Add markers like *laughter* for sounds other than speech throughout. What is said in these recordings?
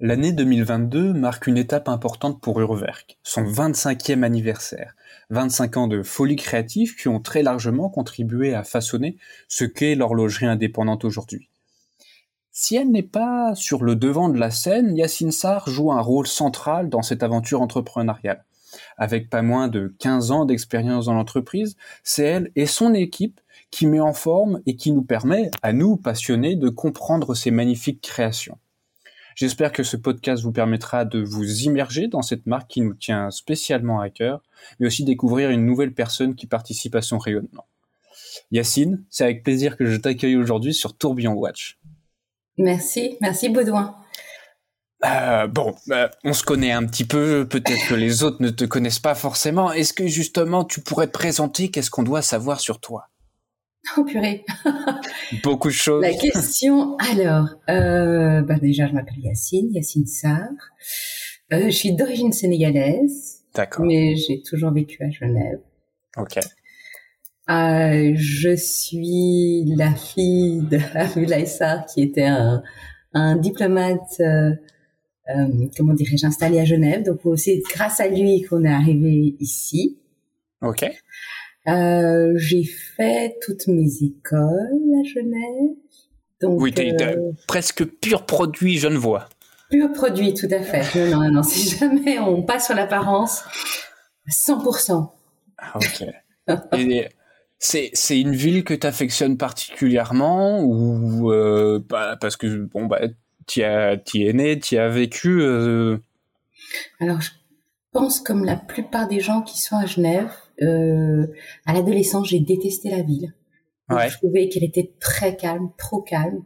L'année 2022 marque une étape importante pour Urwerk, son 25e anniversaire. 25 ans de folie créative qui ont très largement contribué à façonner ce qu'est l'horlogerie indépendante aujourd'hui. Si elle n'est pas sur le devant de la scène, Yacine Sarr joue un rôle central dans cette aventure entrepreneuriale. Avec pas moins de 15 ans d'expérience dans l'entreprise, c'est elle et son équipe qui met en forme et qui nous permet, à nous passionnés, de comprendre ces magnifiques créations. J'espère que ce podcast vous permettra de vous immerger dans cette marque qui nous tient spécialement à cœur, mais aussi découvrir une nouvelle personne qui participe à son rayonnement. Yacine, c'est avec plaisir que je t'accueille aujourd'hui sur Tourbillon Watch. Merci, merci Baudouin. Euh, bon, euh, on se connaît un petit peu, peut-être que les autres ne te connaissent pas forcément. Est-ce que justement tu pourrais te présenter? Qu'est-ce qu'on doit savoir sur toi? *laughs* Oh purée *laughs* Beaucoup de choses. La question, alors, euh, bah déjà je m'appelle Yacine, Yacine Sarr. Euh, je suis d'origine sénégalaise. D'accord. Mais j'ai toujours vécu à Genève. Ok. Euh, je suis la fille de *laughs* Abdoulaye Sarr, qui était un, un diplomate, comment dirais-je, installé à Genève. Donc c'est grâce à lui qu'on est arrivé ici. Ok. Euh, j'ai fait toutes mes écoles à Genève. Donc, oui, t'es euh, presque pur produit genevois. Pur produit, tout à fait. Non, non, non, si jamais on passe sur l'apparence, 100%. Ah, ok. Et c'est, c'est une ville que tu affectionnes particulièrement ou euh, bah, parce que bon bah tu y es né, tu as vécu. Euh... Alors je pense comme la plupart des gens qui sont à Genève, euh, à l'adolescence j'ai détesté la ville. Ouais. Je trouvais qu'elle était très calme, trop calme.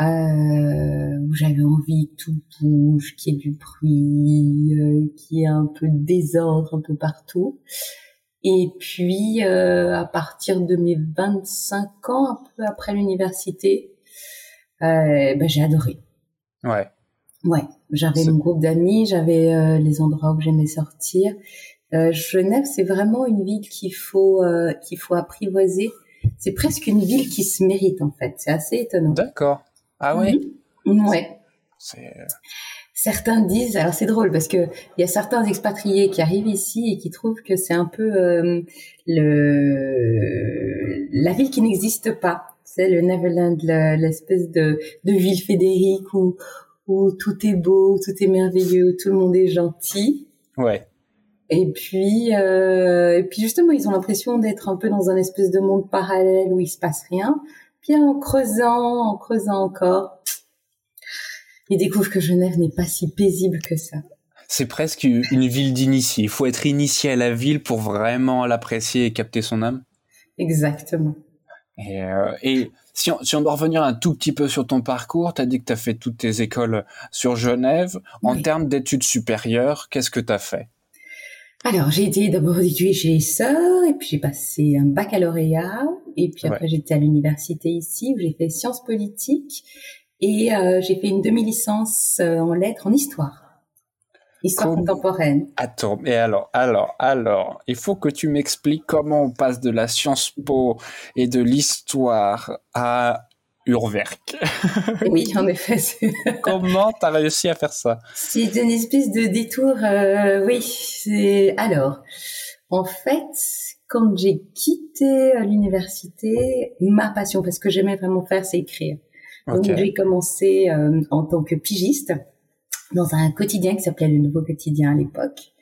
Euh, j'avais envie que tout bouge, qu'il y ait du bruit, euh, qu'il y ait un peu de désordre un peu partout. Et puis, euh, à partir de mes 25 ans, un peu après l'université, euh, ben, j'ai adoré. Ouais. Ouais, j'avais mon groupe d'amis, j'avais euh, les endroits où j'aimais sortir. Euh, Genève, c'est vraiment une ville qu'il faut euh, qu'il faut apprivoiser. C'est presque une ville qui se mérite en fait. C'est assez étonnant. D'accord. Ah ouais? Mmh. Ouais. C'est Certains disent, alors c'est drôle parce que il y a certains expatriés qui arrivent ici et qui trouvent que c'est un peu euh, le la ville qui n'existe pas. C'est le Neverland, l'espèce de, de ville fédérique où où tout est beau, tout est merveilleux, où tout le monde est gentil. Ouais. Et puis euh, et puis justement ils ont l'impression d'être un peu dans un espèce de monde parallèle où il se passe rien. Puis en creusant, en creusant encore, ils découvrent que Genève n'est pas si paisible que ça. C'est presque une ville d'initiés. Il faut être initié à la ville pour vraiment l'apprécier et capter son âme. Exactement. Et, euh, et si, on, si, on, doit revenir un tout petit peu sur ton parcours, tu as dit que tu as fait toutes tes écoles sur Genève. En oui. termes d'études supérieures, qu'est-ce que tu as fait? Alors, j'ai été d'abord étudiée chez sœurs, et puis j'ai passé un baccalauréat, et puis après ouais. j'étais à l'université ici, où j'ai fait sciences politiques, et euh, j'ai fait une demi-licence euh, en lettres en histoire. Histoire contemporaine. Attends, mais alors, alors, alors, il faut que tu m'expliques comment on passe de la Sciences Po et de l'histoire à Urwerk. *laughs* oui, en effet. comment t'as réussi à faire ça? C'est une espèce de détour, euh, oui. C'est alors, en fait, quand j'ai quitté l'université, ma passion, parce que j'aimais vraiment faire, c'est écrire. Donc okay. j'ai commencé euh, en tant que pigiste dans un quotidien qui s'appelait Le Nouveau Quotidien à l'époque.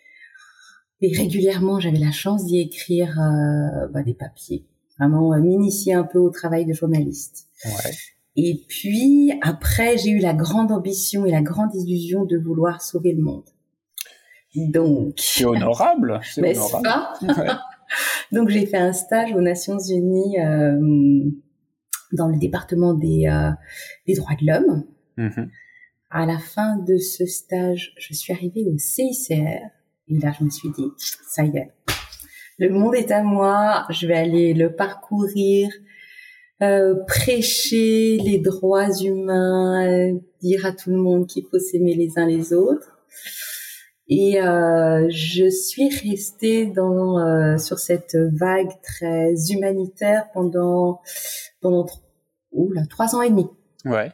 Et régulièrement, j'avais la chance d'y écrire euh, bah, des papiers, vraiment euh, m'initier un peu au travail de journaliste. Ouais. Et puis après, j'ai eu la grande ambition et la grande illusion de vouloir sauver le monde. Donc, c'est honorable, c'est honorable. Pas ouais. *laughs* Donc j'ai fait un stage aux Nations Unies euh, dans le département des, euh, des droits de l'homme. Mm -hmm. À la fin de ce stage, je suis arrivée au CICR et là, je me suis dit, ça y est, le monde est à moi, je vais aller le parcourir, euh, prêcher les droits humains, dire à tout le monde qu'il faut s'aimer les uns les autres. Et euh, je suis restée dans euh, sur cette vague très humanitaire pendant pendant oula, trois ans et demi. Ouais.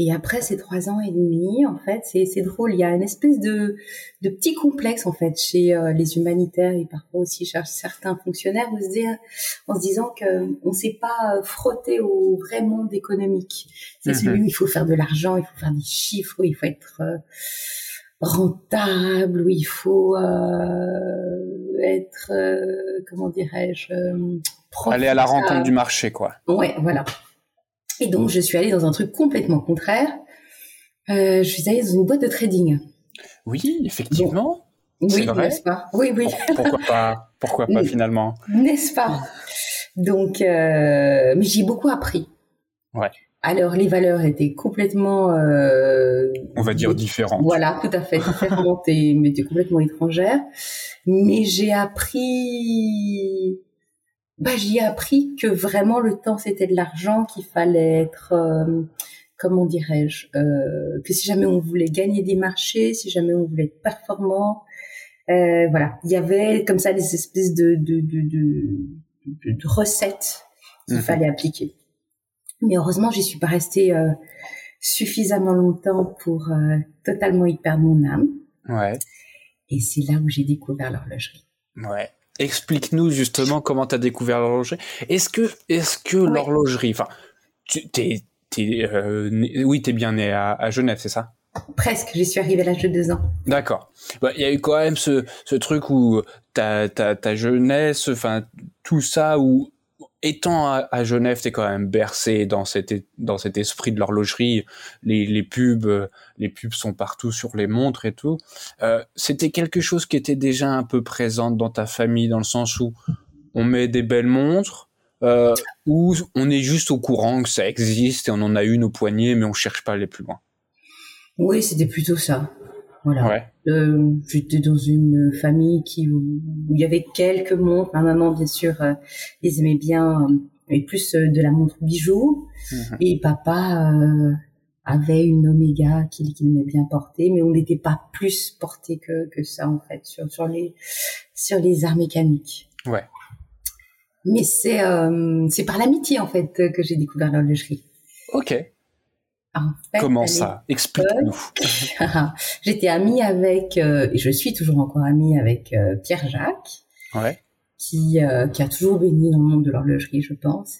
Et après ces trois ans et demi, en fait, c'est drôle. Il y a une espèce de, de petit complexe en fait chez euh, les humanitaires et parfois aussi chez certains fonctionnaires, de se dire, en se disant que on s'est pas frotté au vrai monde économique. C'est mhm. celui où il faut faire de l'argent, il faut faire des chiffres, où il faut être euh, rentable, où il faut euh, être, comment dirais-je, aller à la rencontre du marché, quoi. Ouais, voilà. Et donc, je suis allée dans un truc complètement contraire. Euh, je suis allée dans une boîte de trading. Oui, effectivement. oui, n'est-ce pas? Oui, oui. Pourquoi pas Pourquoi pas finalement? N'est-ce pas? Donc, euh, mais j'ai beaucoup appris. Ouais. Alors, les valeurs étaient complètement... Euh, On va dire différentes. Voilà, tout à fait, différentes et mais complètement étrangères. Mais j'ai appris bah, j'y ai appris que vraiment le temps c'était de l'argent, qu'il fallait être, euh, comment dirais-je, euh, que si jamais on voulait gagner des marchés, si jamais on voulait être performant, euh, voilà, il y avait comme ça des espèces de de de, de, de recettes qu'il mhm. fallait appliquer. Mais heureusement, j'y suis pas restée euh, suffisamment longtemps pour euh, totalement y perdre mon âme. Ouais. Et c'est là où j'ai découvert l'horlogerie. Ouais. Explique-nous justement comment tu as découvert l'horlogerie. Est-ce que, est-ce que l'horlogerie, enfin, tu t'es, t'es, euh, oui, t'es bien né à, Genève, c'est ça? Presque, j'y suis arrivé à l'âge de deux ans. D'accord. Bah, il y a eu quand même ce, ce truc où ta, ta, ta jeunesse, enfin, tout ça, où étant à, Genève, t'es quand même bercé dans cet esprit de l'horlogerie. Les, pubs, les pubs sont partout sur les montres et tout. Euh, C'était quelque chose qui était déjà un peu présent dans ta famille, dans le sens où on met des belles montres, euh, ou on est juste au courant que ça existe et on en a une au poignet, mais on cherche pas à aller plus loin. Oui, c'était plutôt ça. Voilà. Euh, j'étais dans une famille qui où il y avait quelques montres. Ma maman, bien sûr, euh, les aimait bien, euh, mais plus euh, de la montre bijou. Mhm. Et papa avait une Omega qu'il aimait bien porter, mais on n'était pas plus porté que, que ça en fait sur, sur les sur les arts mécaniques. Ouais. Mais c'est c'est par l'amitié en fait que j'ai découvert l'horlogerie. Ok. Comment ça Explique-nous. *laughs* J'étais amie avec, euh, et je suis toujours encore amie avec euh, Pierre Jacques, ouais. qui, euh, qui a toujours baigné dans le monde de l'horlogerie, je pense.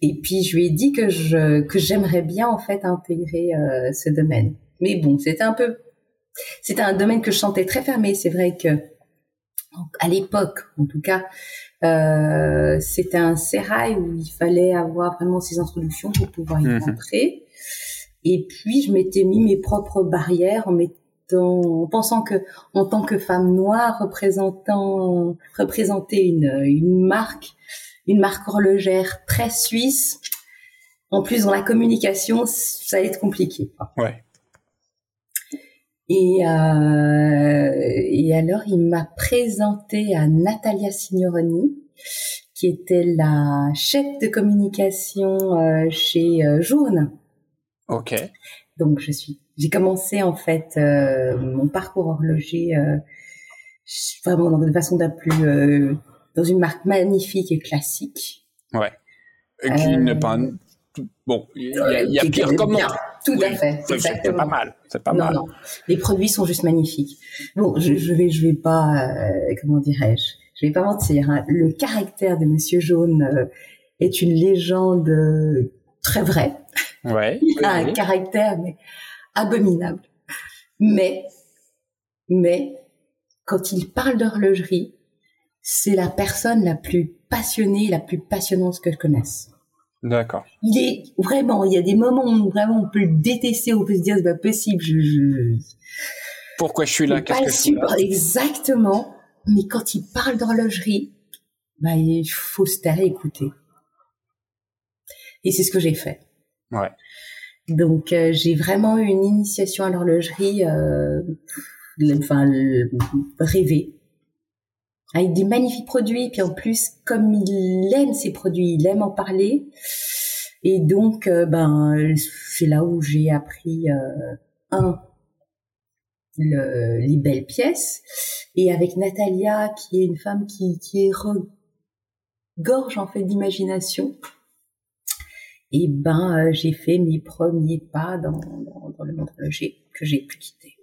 Et puis je lui ai dit que je que j'aimerais bien en fait intégrer ce domaine. Mais bon, c'était un peu, c'était un domaine que je sentais très fermé. C'est vrai que à l'époque, en tout cas, euh, c'était un sérail où il fallait avoir vraiment ces introductions pour pouvoir y rentrer. Mhm. Et puis, je m'étais mis mes propres barrières en mettant, en pensant que, en tant que femme noire représentant, représenter une, une marque, une marque horlogère très suisse, en plus dans la communication, ça allait être compliqué. Ouais. Et, euh, et alors, il m'a présenté à Natalia Signoroni, qui était la chef de communication euh, chez euh, Jaune. Ok. Donc je suis, j'ai commencé en fait euh, mon parcours horloger euh, vraiment de façon d'un plus euh, dans une marque magnifique et classique. Ouais. Et qui n'est pas bon, il y a, y a pire comme Tout à fait. C'est pas mal. C'est pas mal. Non. Les produits sont juste magnifiques. Bon, je, je vais, je vais pas, comment dirais-je, je vais pas mentir. Hein. Le caractère de Monsieur Jaune est une légende très vraie. Ouais. Il a un caractère mais abominable. Mais, mais, quand il parle d'horlogerie, c'est la personne la plus passionnée, la plus passionnante que je connaisse. D'accord. Il est vraiment, il y a des moments où vraiment on peut le détester, on peut se dire c'est pas possible, je, Pourquoi je suis là, qu'est-ce que je suis là? Exactement. Mais quand il parle d'horlogerie, bah, il faut se taire et écouter. Et c'est ce que j'ai fait. Donc euh, j'ai vraiment eu une initiation à l'horlogerie, euh, enfin rêvée, avec des magnifiques produits. Puis en plus, comme il aime ces produits, il aime en parler. Et donc, euh, ben, c'est là où j'ai appris un le, les belles pièces, et avec Natalia, qui est une femme qui qui est regorge en fait d'imagination et ben j'ai fait mes premiers pas dans, dans, le monde que j'ai pu quitter.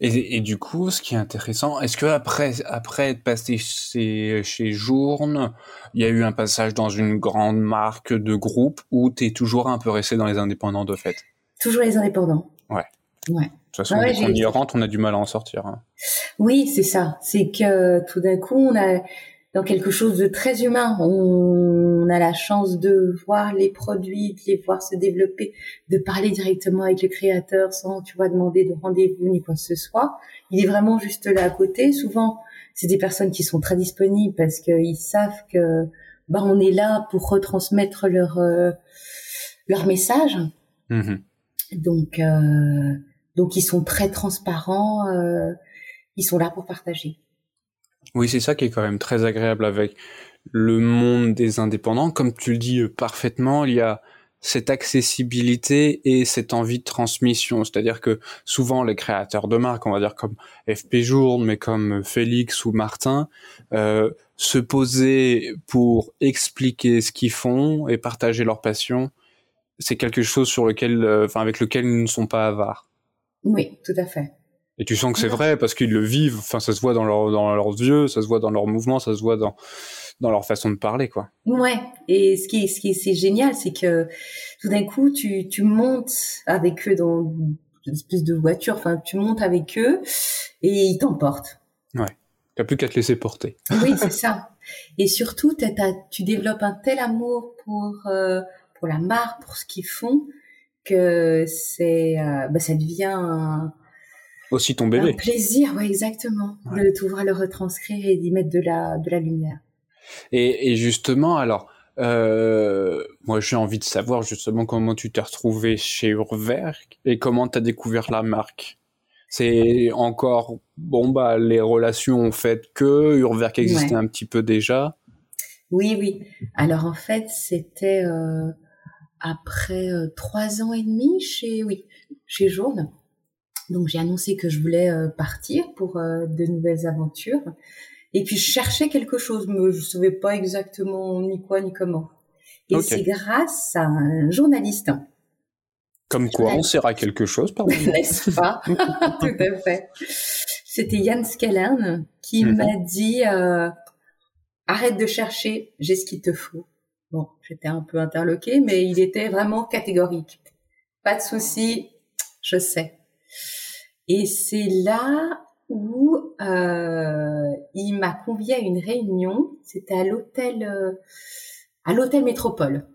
Et, et, du coup, ce qui est intéressant, est-ce que après, après être passé chez, chez Journe, il y a eu un passage dans une grande marque de groupe ou tu es toujours un peu resté dans les indépendants de fait? Toujours les indépendants. Ouais. Ouais. De toute façon, ouais, on y rentre, on a du mal à en sortir. Hein. Oui, c'est ça. C'est que tout d'un coup, on a dans quelque chose de très humain. On a la chance de voir les produits, de les voir se développer, de parler directement avec le créateur sans, tu vois, demander de rendez-vous ni quoi que ce soit. Il est vraiment juste là à côté. Souvent, c'est des personnes qui sont très disponibles parce qu'ils savent que bah on est là pour retransmettre leur euh, leur message. Mmh donc euh, donc ils sont très transparents. Euh, ils sont là pour partager. Oui, c'est ça qui est quand même très agréable avec le monde des indépendants. Comme tu le dis euh, parfaitement, il y a cette accessibilité et cette envie de transmission. C'est-à-dire que souvent les créateurs de marques, on va dire comme FP Jour, mais comme Félix ou Martin, euh, se poser pour expliquer ce qu'ils font et partager leur passion, c'est quelque chose sur lequel, euh, enfin avec lequel ils ne sont pas avares. Oui, tout à fait. Et tu sens que c'est vrai parce qu'ils le vivent. Enfin, ça se voit dans leur dans leurs yeux, ça se voit dans leurs mouvements, ça se voit dans dans leur façon de parler, quoi. Ouais. Et ce qui est ce qui est c'est génial, c'est que tout d'un coup, tu tu montes avec eux dans une espèce de voiture. Enfin, tu montes avec eux et ils t'emportent. Ouais. T'as plus qu'à te laisser porter. Oui, *laughs* c'est ça. Et surtout, tu développes un tel amour pour euh, pour la marque, pour ce qu'ils font, que c'est euh, bah, ça devient un, aussi ton bébé. Un plaisir, ouais, exactement, de pouvoir le retranscrire et d'y mettre de la, de la lumière. Et, et justement, alors, euh, moi j'ai envie de savoir justement comment tu t'es retrouvé chez Urwerk et comment tu as découvert la marque. C'est encore, bon, bah, les relations ont fait que Urwerk existait un petit peu déjà. Oui, oui. Alors en fait, c'était euh, après euh, trois ans et demi chez, oui, chez Journe. Donc j'ai annoncé que je voulais euh, partir pour euh, de nouvelles aventures. Et puis je cherchais quelque chose, mais je savais pas exactement ni quoi ni comment. Et c'est grâce à un journaliste. Comme quoi, on sert à quelque chose, pardon. *laughs* N'est-ce pas? *laughs* Tout à fait. C'était Yann Skellern qui mhm. m'a dit euh, arrête de chercher, j'ai ce qu'il te faut. Bon, j'étais un peu interloquée, mais il était vraiment catégorique. Pas de souci, je sais. Et c'est là où euh, il m'a convié à une réunion. C'était à l'hôtel, euh, à l'hôtel Métropole.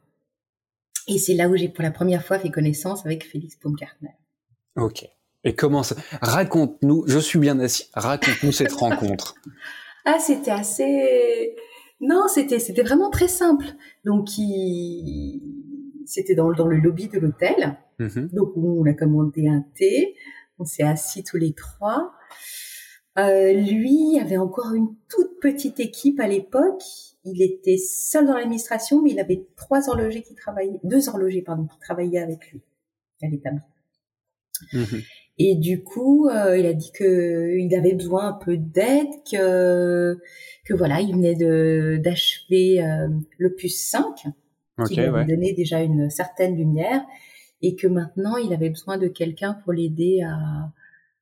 Et c'est là où j'ai pour la première fois fait connaissance avec Félix Baumgartner. Ok. Et comment ça Raconte-nous. Je suis bien assis. Raconte-nous cette *laughs* rencontre. Ah, c'était assez. Non, c'était c'était vraiment très simple. Donc, il... c'était dans, dans le lobby de l'hôtel. Mm-hmm. Donc, on a commandé un thé. On s'est assis tous les trois. Euh, lui avait encore une toute petite équipe à l'époque. Il était seul dans l'administration, mais il avait trois horlogers qui travaillaient, deux horlogers pardon, qui travaillaient avec lui à l'établi. Mhm. Et du coup, euh, il a dit que il avait besoin un peu d'aide, que que voilà, il venait de d'achever euh, l'opus 5, qui lui ouais. donnait déjà une certaine lumière, et que maintenant il avait besoin de quelqu'un pour l'aider à,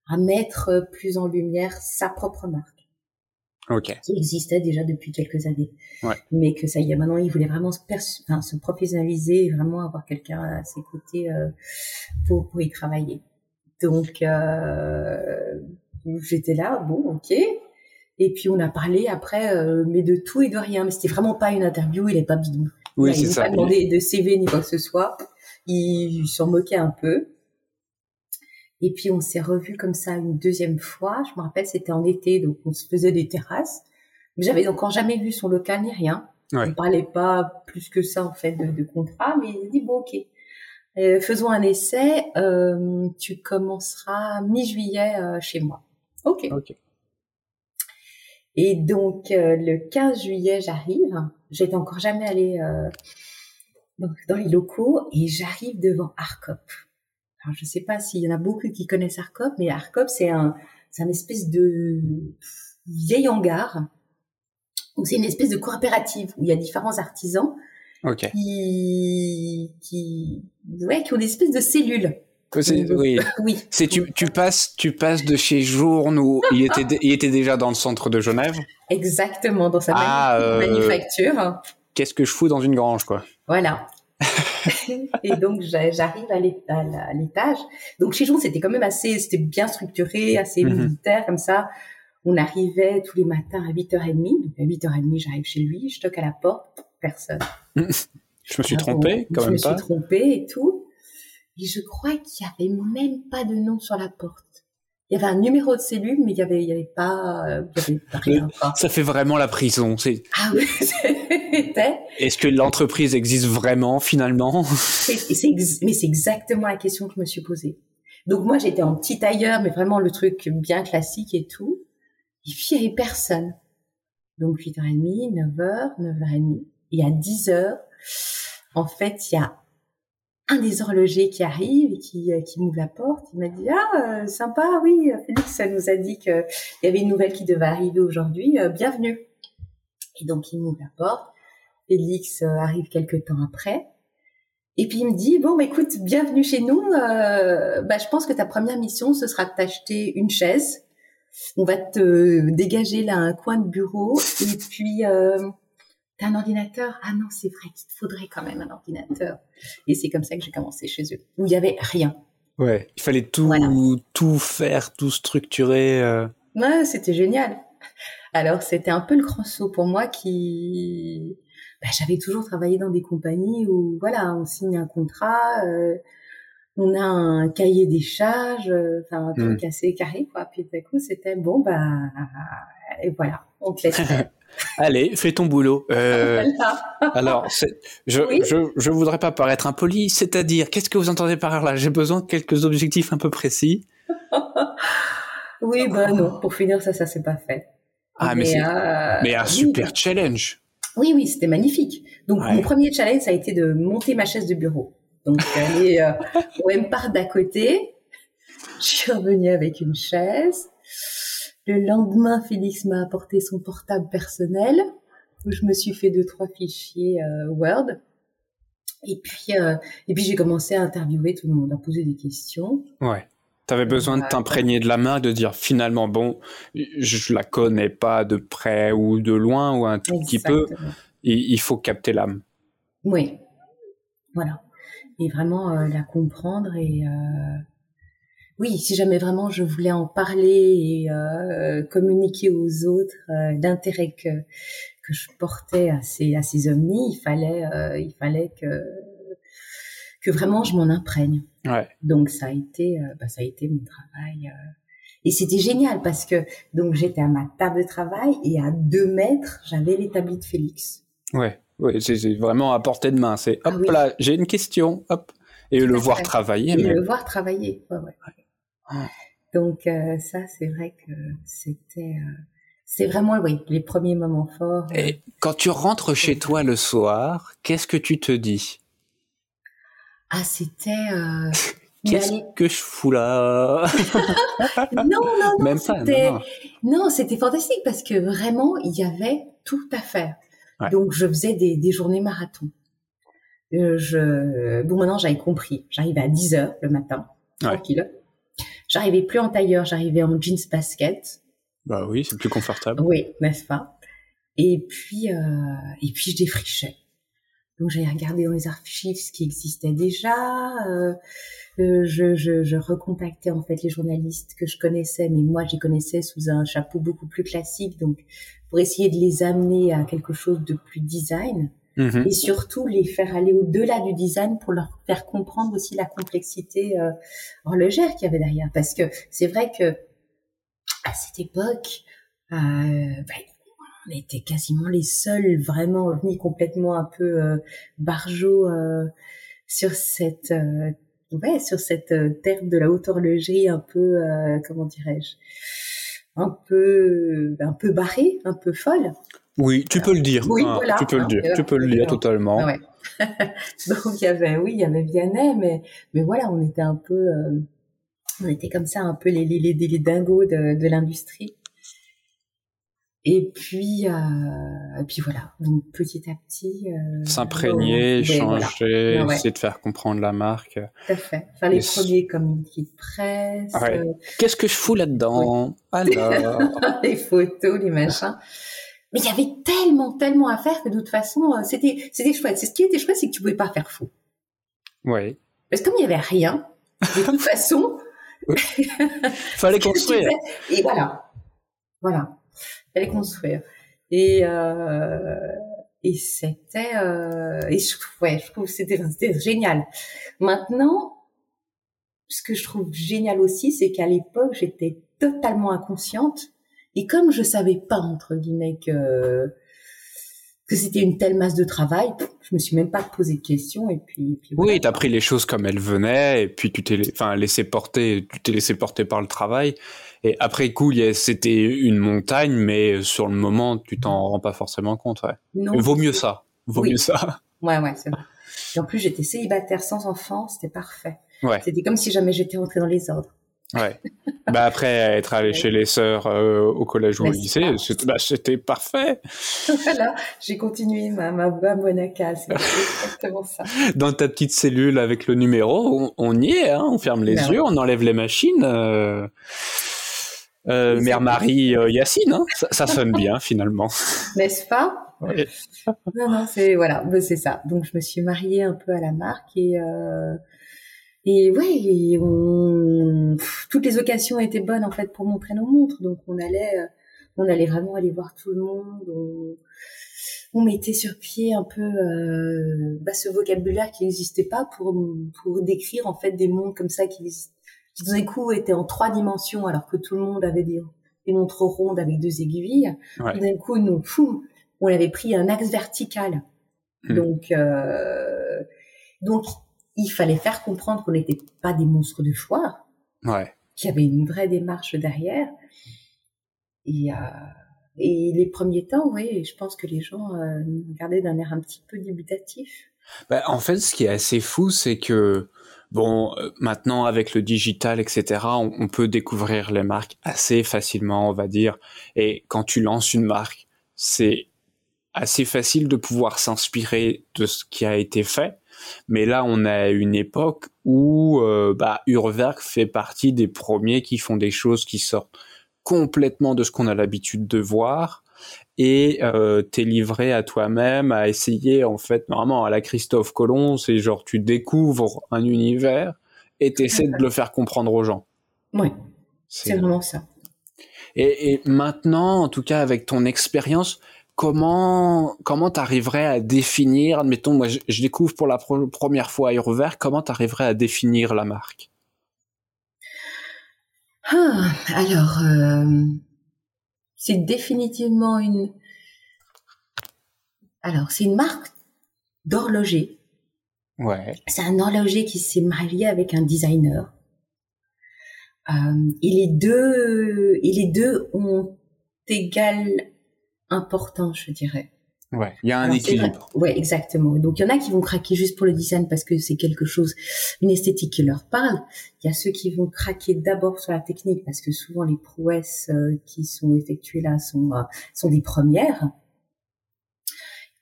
à mettre plus en lumière sa propre marque. Okay. Qui existait déjà depuis quelques années. Ouais. Mais que ça y est, maintenant il voulait vraiment se, enfin, se professionnaliser et vraiment avoir quelqu'un à ses côtés euh, pour, pour y travailler. Donc euh, j'étais là, bon, ok. Et puis on a parlé après, euh, mais de tout et de rien. Mais c'était vraiment pas une interview, il n'est pas bidon. Oui, c'est ça. Il n'a pas demandé de CV ni quoi que ce soit il s'en moquait un peu. Et puis on s'est revus comme ça une deuxième fois. Je me rappelle, c'était en été, donc on se faisait des terrasses. Mais j'avais encore jamais vu son local ni rien. Ouais. On parlait pas plus que ça en fait de, de contrat, mais il a dit bon ok, euh, faisons un essai. Euh, tu commenceras mi-juillet euh, chez moi. Ok. Ok. Et donc le 15 juillet, j'arrive. J'étais encore jamais allée donc, dans les locaux et j'arrive devant Arcop. Alors, je sais pas s'il y en a beaucoup qui connaissent Arcop, mais Arcop, c'est un, c'est un espèce de vieil hangar. Donc, c'est une espèce de coopérative où il y a différents artisans qui, qui, ouais, qui ont des espèces de cellules. oui. *laughs* oui. C'est tu, tu passes tu passes de chez Journe où il était il était déjà dans le centre de Genève. Exactement dans sa ah, euh, manufacture. Qu'est-ce que je fous dans une grange quoi. Voilà. *laughs* *laughs* et donc j'arrive à l'étage. Donc chez Journe c'était quand même assez c'était bien structuré, assez mhm. militaire comme ça. On arrivait tous les matins à 8h30. Donc à 8h30 j'arrive chez lui, je toque à la porte, personne. *laughs* je me suis trompé quand même pas. Je me suis trompé et tout. Et je crois qu'il y avait même pas de nom sur la porte. Il y avait un numéro de cellule, mais il y avait, il y avait pas, il y avait rien. Ça fait vraiment la prison. C'est. Ah oui, *laughs* c'était. Est-ce que l'entreprise existe vraiment finalement? Mais c'est exactement la question que je me suis posée. Donc moi j'étais en petit tailleur, mais vraiment le truc bien classique et tout. Et puis il y avait personne. Donc 8h30, 9h, 9h30. Et à 10h, en fait, il y a un des horlogers qui arrive et qui, euh, qui m'ouvre la porte. Il m'a dit ah euh, sympa oui Félix nous a dit qu'il y avait une nouvelle qui devait arriver aujourd'hui. Euh, bienvenue. Et donc il m'ouvre la porte. Félix arrive quelques temps après. Et puis il me dit bon bah, écoute bienvenue chez nous. bah je pense que ta première mission ce sera de t'acheter une chaise. On va te dégager là un coin de bureau et puis un ordinateur Ah non, c'est vrai qu'il faudrait quand même un ordinateur. Et c'est comme ça que j'ai commencé chez eux, où il n'y avait rien. Ouais, il fallait tout, tout faire, tout structurer. Euh. Ouais, c'était génial. Alors, c'était un peu le grand saut pour moi qui... Bah, j'avais toujours travaillé dans des compagnies où, voilà, on signe un contrat, euh, on a un cahier des charges, euh, enfin, un truc hmm. assez carré, quoi. Puis d'un coup, c'était bon, bah, et voilà, on te laisse *laughs* Allez, fais ton boulot. Euh, alors, je, je, je voudrais pas paraître impoli, c'est-à-dire, qu'est-ce que vous entendez par là? J'ai besoin de quelques objectifs un peu précis. *laughs* oui, ben non, pour finir, ça, ça s'est pas fait. Ah, mais, mais, euh, mais un super challenge. Oui, oui, c'était magnifique. Donc, mon premier challenge, ça a été de monter ma chaise de bureau. Donc, aller euh, au M-Part d'à côté. Je suis revenue avec une chaise. Le lendemain, Félix m'a apporté son portable personnel où je me suis fait deux trois fichiers euh, Word. Et puis euh, et puis j'ai commencé à interviewer tout le monde, à poser des questions. Ouais. Tu avais besoin de t'imprégner de la main, de dire finalement bon, je la connais pas de près ou de loin ou un tout petit peu. il faut capter l'âme. Oui. Voilà. Et vraiment euh, la comprendre et oui, si jamais vraiment je voulais en parler et euh, communiquer aux autres euh, l'intérêt que que je portais à ces à ces omnis, il fallait euh, il fallait que que vraiment je m'en imprègne. Ouais. Donc ça a été bah, ça a été mon travail et c'était génial parce que donc j'étais à ma table de travail et à deux mètres j'avais l'établi de Félix. Ouais, ouais, c'est vraiment à portée de main. C'est hop ah là, j'ai une question, hop et le voir travailler. Et le voir travailler, ouais, ouais. Donc euh, ça, c'est vrai que c'était, euh, c'est vraiment oui les premiers moments forts. Euh. Et quand tu rentres chez toi le soir, qu'est-ce que tu te dis? Ah, c'était. *laughs* Qu'est-ce que je fous là? *laughs* Non, non, non. Même c'était... Non, c'était fantastique parce que vraiment, il y avait tout à faire. Donc, je faisais des, des journées marathon. je... Bon, maintenant, j'avais compris. J'arrivais à 10 heures le matin, tranquille. J'arrivais plus en tailleur, j'arrivais en jeans basket. Bah oui, c'est plus confortable. Oui, n'est-ce pas? Et puis, euh, et puis je défrichais. Donc j'ai regardé dans les archives ce qui existait déjà. Euh, euh, je, je, je, recontactais en fait les journalistes que je connaissais, mais moi j'y connaissais sous un chapeau beaucoup plus classique, donc pour essayer de les amener à quelque chose de plus design. Mhm. et surtout les faire aller au-delà du design pour leur faire comprendre aussi la complexité euh, horlogère qu'il y avait derrière. Parce que c'est vrai que à cette époque, euh, bah, on était quasiment les seuls vraiment venus complètement un peu euh, barjots euh, sur cette euh, ouais sur cette terre de la haute horlogerie un peu comment dirais-je un peu un peu barrée, un peu folle. Oui, tu peux le dire. Oui, hein, Tu peux le dire. Tu peux le dire totalement. Ouais. *laughs* Donc il y avait, oui, il y avait Vianney, mais mais voilà, on était un peu, euh, on était comme ça, un peu les les les, les dingos de, de l'industrie. Et puis, euh, et puis voilà. Donc petit à petit, euh, s'imprégner, changer, essayer de faire comprendre la marque. Tout à fait. Faire les premiers communiqués de presse. Qu'est-ce que je fous là-dedans? Alors, *laughs* les photos, les machins. Mais il y avait tellement, tellement à faire que de toute façon, euh, c'était, c'était chouette. C'est ce qui était chouette, c'est que tu pouvais pas faire faux. Oui. Parce que comme il y avait rien, de toute *laughs* façon, *laughs* fallait construire. Et voilà, voilà fallait construire. Et euh, et c'était euh, et je, ouais, je trouve c'était c'était génial. Maintenant, ce que je trouve génial aussi, c'est qu'à l'époque, j'étais totalement inconsciente et comme je savais pas entre guillemets que que c'était une telle masse de travail, je me suis même pas posé de questions et puis, puis voilà. oui, t'as pris les choses comme elles venaient et puis tu t'es enfin laissé porter, tu t'es laissé porter par le travail et après coup, c'était une montagne, mais sur le moment, tu t'en rends pas forcément compte. Ouais. Non. Vaut mieux ça. Vaut mieux ça. *laughs* Ouais, ouais, c'est vrai. Et en plus, j'étais célibataire sans enfant, c'était parfait. Ouais. C'était comme si jamais j'étais rentrée dans les ordres. Ouais. bah après être allé chez les sœurs euh, au collège ou au lycée, bah, c'était parfait. voilà, j'ai continué ma ma voie monacale, c'est *laughs* exactement ça. Dans ta petite cellule avec le numéro, on, y est, hein, on ferme les ben yeux, on enlève les machines. Euh... Euh, Mère Marie euh, Yacine, hein ça, sonne bien finalement. *laughs* N'est-ce pas? Oui. Non, non, c'est voilà, c'est ça. Donc je me suis mariée un peu à la marque et euh, et ouais, on... toutes les occasions étaient bonnes en fait pour montrer nos montres. Donc on allait, euh, on allait vraiment aller voir tout le monde. On, on mettait sur pied un peu euh, bah, ce vocabulaire qui n'existait pas pour pour décrire en fait des montres comme ça qui qui d'un coup était en trois dimensions alors que tout le monde avait des, des montres rondes avec deux aiguilles. Ouais. D'un coup, nous, fou, on avait pris un axe vertical. Hmm. Donc, euh, donc, il fallait faire comprendre qu'on n'était pas des monstres de foire. Ouais. Qu'il y avait une vraie démarche derrière. Et, euh, et les premiers temps, oui, je pense que les gens euh, nous regardaient d'un air un petit peu dubitatif. Bah, en fait, ce qui est assez fou, c'est que Bon, euh, maintenant avec le digital, etc., on, peut découvrir les marques assez facilement, on va dire. Et quand tu lances une marque, c'est assez facile de pouvoir s'inspirer de ce qui a été fait. Mais là, on a une époque où euh, bah, Urwerk fait partie des premiers qui font des choses qui sortent complètement de ce qu'on a l'habitude de voir et euh, t'es livré à toi-même à essayer en fait normalement à la Christophe Colomb c'est genre tu découvres un univers et t'essaies de le faire comprendre aux gens. Oui c'est vraiment ça. Et, et, maintenant en tout cas avec ton expérience comment comment t'arriverais à définir admettons moi je, découvre pour la première fois Aérovert comment t'arriverais à définir la marque? Ah, alors euh c'est définitivement une. Alors, c'est une marque d'horloger. Ouais. C'est un horloger qui s'est marié avec un designer. Euh, et les deux, et les deux ont égale importance, je dirais. Ouais, il y a un équilibre. Ouais, exactement. Donc il y en a qui vont craquer juste pour le design parce que c'est quelque chose, une esthétique qui leur parle. Il y a ceux qui vont craquer d'abord sur la technique parce que souvent les prouesses euh, qui sont effectuées là sont euh, sont des premières.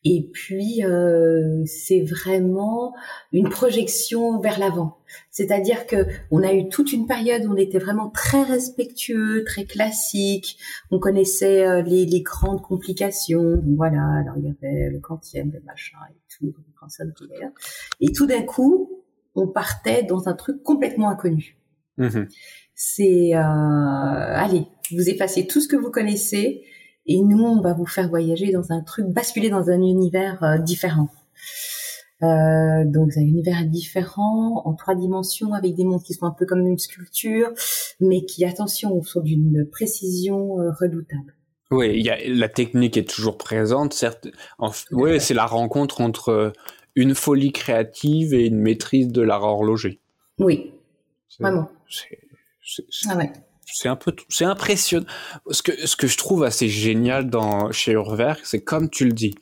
Et puis, euh, c'est vraiment une projection vers l'avant. C'est-à-dire que on a eu toute une période où on était vraiment très respectueux, très classique. On connaissait euh, les, les, grandes complications. Donc voilà, alors il y avait le quantième, le machin et tout, Et tout d'un coup, on partait dans un truc complètement inconnu. Mmh c'est, euh, allez, vous effacez tout ce que vous connaissez et nous, on va vous faire voyager dans un truc, basculer dans un univers euh, différent. Euh, donc un univers différent en trois dimensions avec des mondes qui sont un peu comme une sculpture, mais qui, attention, sont d'une précision euh, redoutable. Oui, il y a, la technique est toujours présente, certes. oui, c'est la rencontre entre une folie créative et une maîtrise de l'art horloger. Oui, vraiment. ah ouais c'est un peu, c'est impressionnant. Ce que, ce que je trouve assez génial dans, chez Urwerk, c'est comme tu le dis,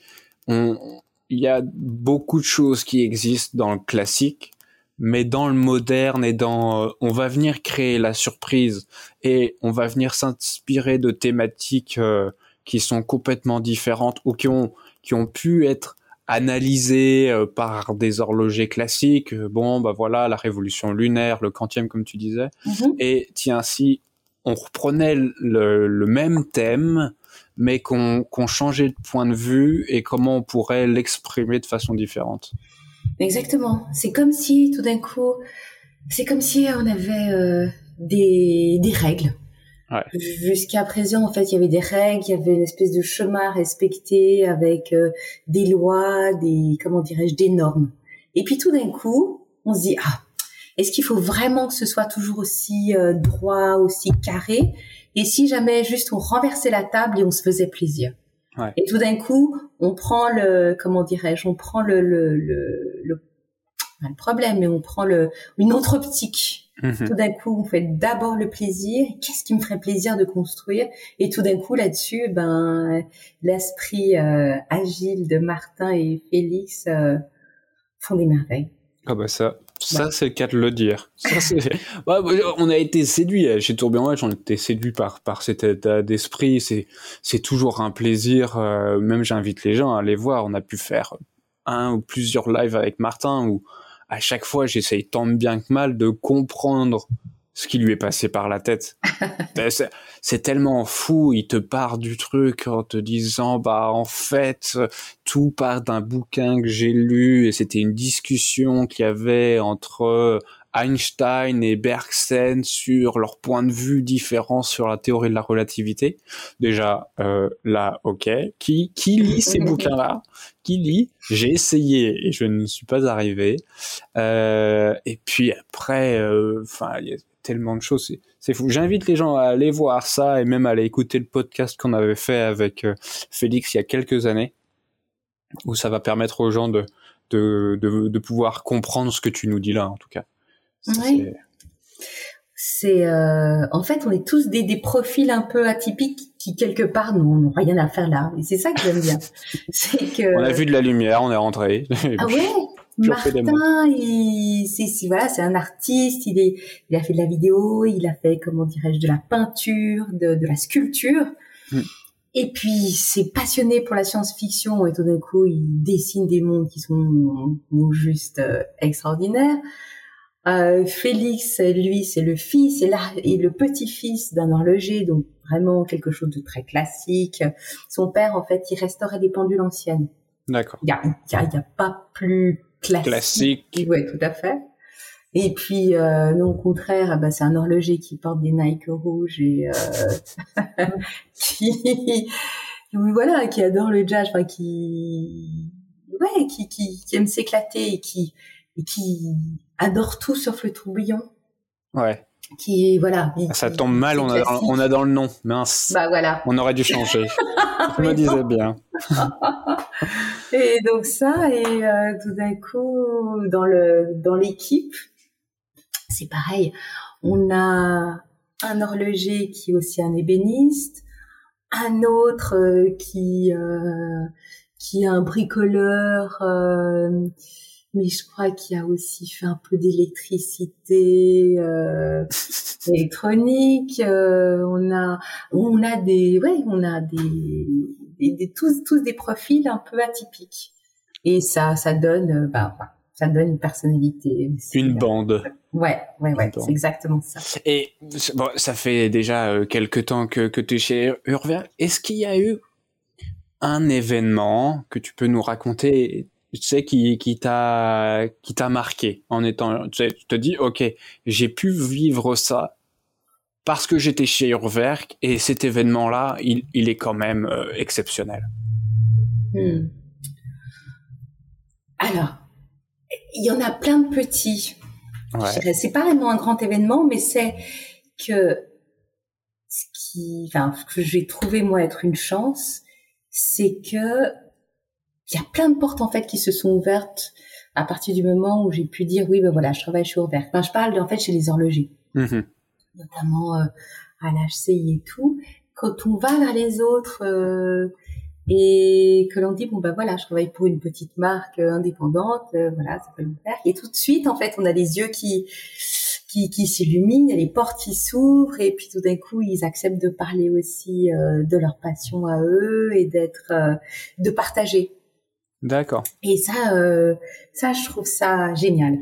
il y a beaucoup de choses qui existent dans le classique, mais dans le moderne et dans, euh, on va venir créer la surprise et on va venir s'inspirer de thématiques euh, qui sont complètement différentes ou qui ont qui ont pu être analysées euh, par des horlogers classiques. Bon, bah voilà, la révolution lunaire, le quantième comme tu disais. Mhm. Et tiens, si on reprenait le, le même thème, mais qu'on changeait de point de vue et comment on pourrait l'exprimer de façon différente. Exactement. C'est comme si tout d'un coup, c'est comme si on avait euh, des, des règles. Ouais. Jusqu'à présent, en fait, il y avait des règles, il y avait une espèce de chemin à respecter avec euh, des lois, des comment dirais-je, des normes. Et puis tout d'un coup, on se dit ah, est-ce qu'il faut vraiment que ce soit toujours aussi euh, droit, aussi carré? Et si jamais juste on renversait la table et on se faisait plaisir? Ouais. Et tout d'un coup, on prend le comment dirais-je, on prend le le le, le, pas le problème, mais on prend le une autre optique Mhm. tout d'un coup, on fait d'abord le plaisir. Qu'est-ce qui me ferait plaisir de construire? Et tout d'un coup, là-dessus, ben, l'esprit euh, agile de Martin et Félix euh, font des merveilles. Ah bah ça, ça c'est le cas de le dire. *laughs* Ça, Ouais, bah, on a été séduit chez Tourbillon Watch, on a été séduit par par cet état d'esprit. C'est c'est toujours un plaisir. euh, même j'invite les gens à aller voir. On a pu faire un ou plusieurs lives avec Martin où à chaque fois j'essaye tant bien que mal de comprendre ce qui lui est passé par la tête. *laughs* Euh, c'est- tellement fou, il te part du truc en te disant bah en fait tout part d'un bouquin que j'ai lu et c'était une discussion qu'il y avait entre Einstein et Bergson sur leurs points de vue différents sur la théorie de la relativité. Déjà, euh, là, ok. Qui, qui lit ces *laughs* bouquins-là? Qui lit? J'ai essayé et je ne suis pas arrivé. Euh, et puis après, euh, enfin, tellement de choses. C'est, fou. J'invite les gens à aller voir ça et même à aller écouter le podcast qu'on avait fait avec euh, Félix il y a quelques années, où ça va permettre aux gens de, de, de, de pouvoir comprendre ce que tu nous dis là, en tout cas. Oui. c'est- euh, en fait, on est tous des, des profils un peu atypiques qui quelque part n'ont n'ont rien à faire là. Et c'est ça que j'aime bien. *laughs* C'est que On a vu de la lumière, on est rentré. ah ouais? Martin, il, c'est, voilà, c'est un artiste. Il est, il a fait de la vidéo, il a fait, comment dirais-je, de la peinture, de, de la sculpture. Mm. Et puis, c'est passionné pour la science-fiction et tout d'un coup, il dessine des mondes qui sont juste euh, extraordinaires. Euh, Félix, lui, c'est le fils et, là, et le petit-fils d'un horloger, donc vraiment quelque chose de très classique. Son père, en fait, il restaurait des pendules anciennes. D'accord. Il y a, y a, y a pas plus classique. Classique. Oui, tout à fait. Et puis, euh, nous, au contraire, ah bah, c'est un horloger qui porte des Nike rouges et euh, *laughs* qui, voilà, qui adore le jazz, enfin, qui, ouais, qui, qui, qui aime s'éclater et qui, et qui adore tout sauf le tourbillon. Ouais. Qui, voilà. Ah, Ça tombe mal, on a, on a dans le nom. Mince. Bah voilà. On aurait dû changer. *laughs* *laughs* Je me disais bien. *laughs* Et donc ça, et euh, tout d'un coup, dans le dans l'équipe, c'est pareil. On a un horloger qui est aussi un ébéniste, un autre euh, qui euh, qui est un bricoleur, mais je crois qu'il a aussi fait un peu d'électricité euh, *laughs* électronique. euh, on a on a des ouais, on a des, des, des- tous tous des profils un peu atypiques. Et ça ça donne euh, bah, bah, ça donne une personnalité. aussi. Une bande. Ouais, ouais, ouais, c'est exactement ça. Et bon, ça fait déjà euh, quelques temps que, que tu es chez Urver. Est-ce qu'il y a eu un événement que tu peux nous raconter, tu sais, qui, qui t'a qui t'a marqué en étant, tu sais, tu te dis, ok, j'ai pu vivre ça parce que j'étais chez Urwerk et cet événement-là, il, il est quand même euh, exceptionnel. Hmm. Alors, il y en a plein de petits. Ouais. C'est pas vraiment un grand événement, mais c'est que ce qui, enfin, ce que j'ai trouvé moi être une chance, c'est que il y a plein de portes en fait qui se sont ouvertes à partir du moment où j'ai pu dire oui ben voilà je travaille chez Ouvert. Enfin, je parle en fait chez les horlogers, Mhm. notamment euh, à l'HCI et tout. Quand on va vers les autres euh, et que l'on dit bon ben voilà je travaille pour une petite marque indépendante, euh, voilà ça peut le faire. Et tout de suite en fait on a les yeux qui qui, qui s'illuminent, les portes qui s'ouvrent et puis tout d'un coup ils acceptent de parler aussi euh, de leur passion à eux et d'être, euh, de partager. D'accord. Et ça, euh, ça je trouve ça génial.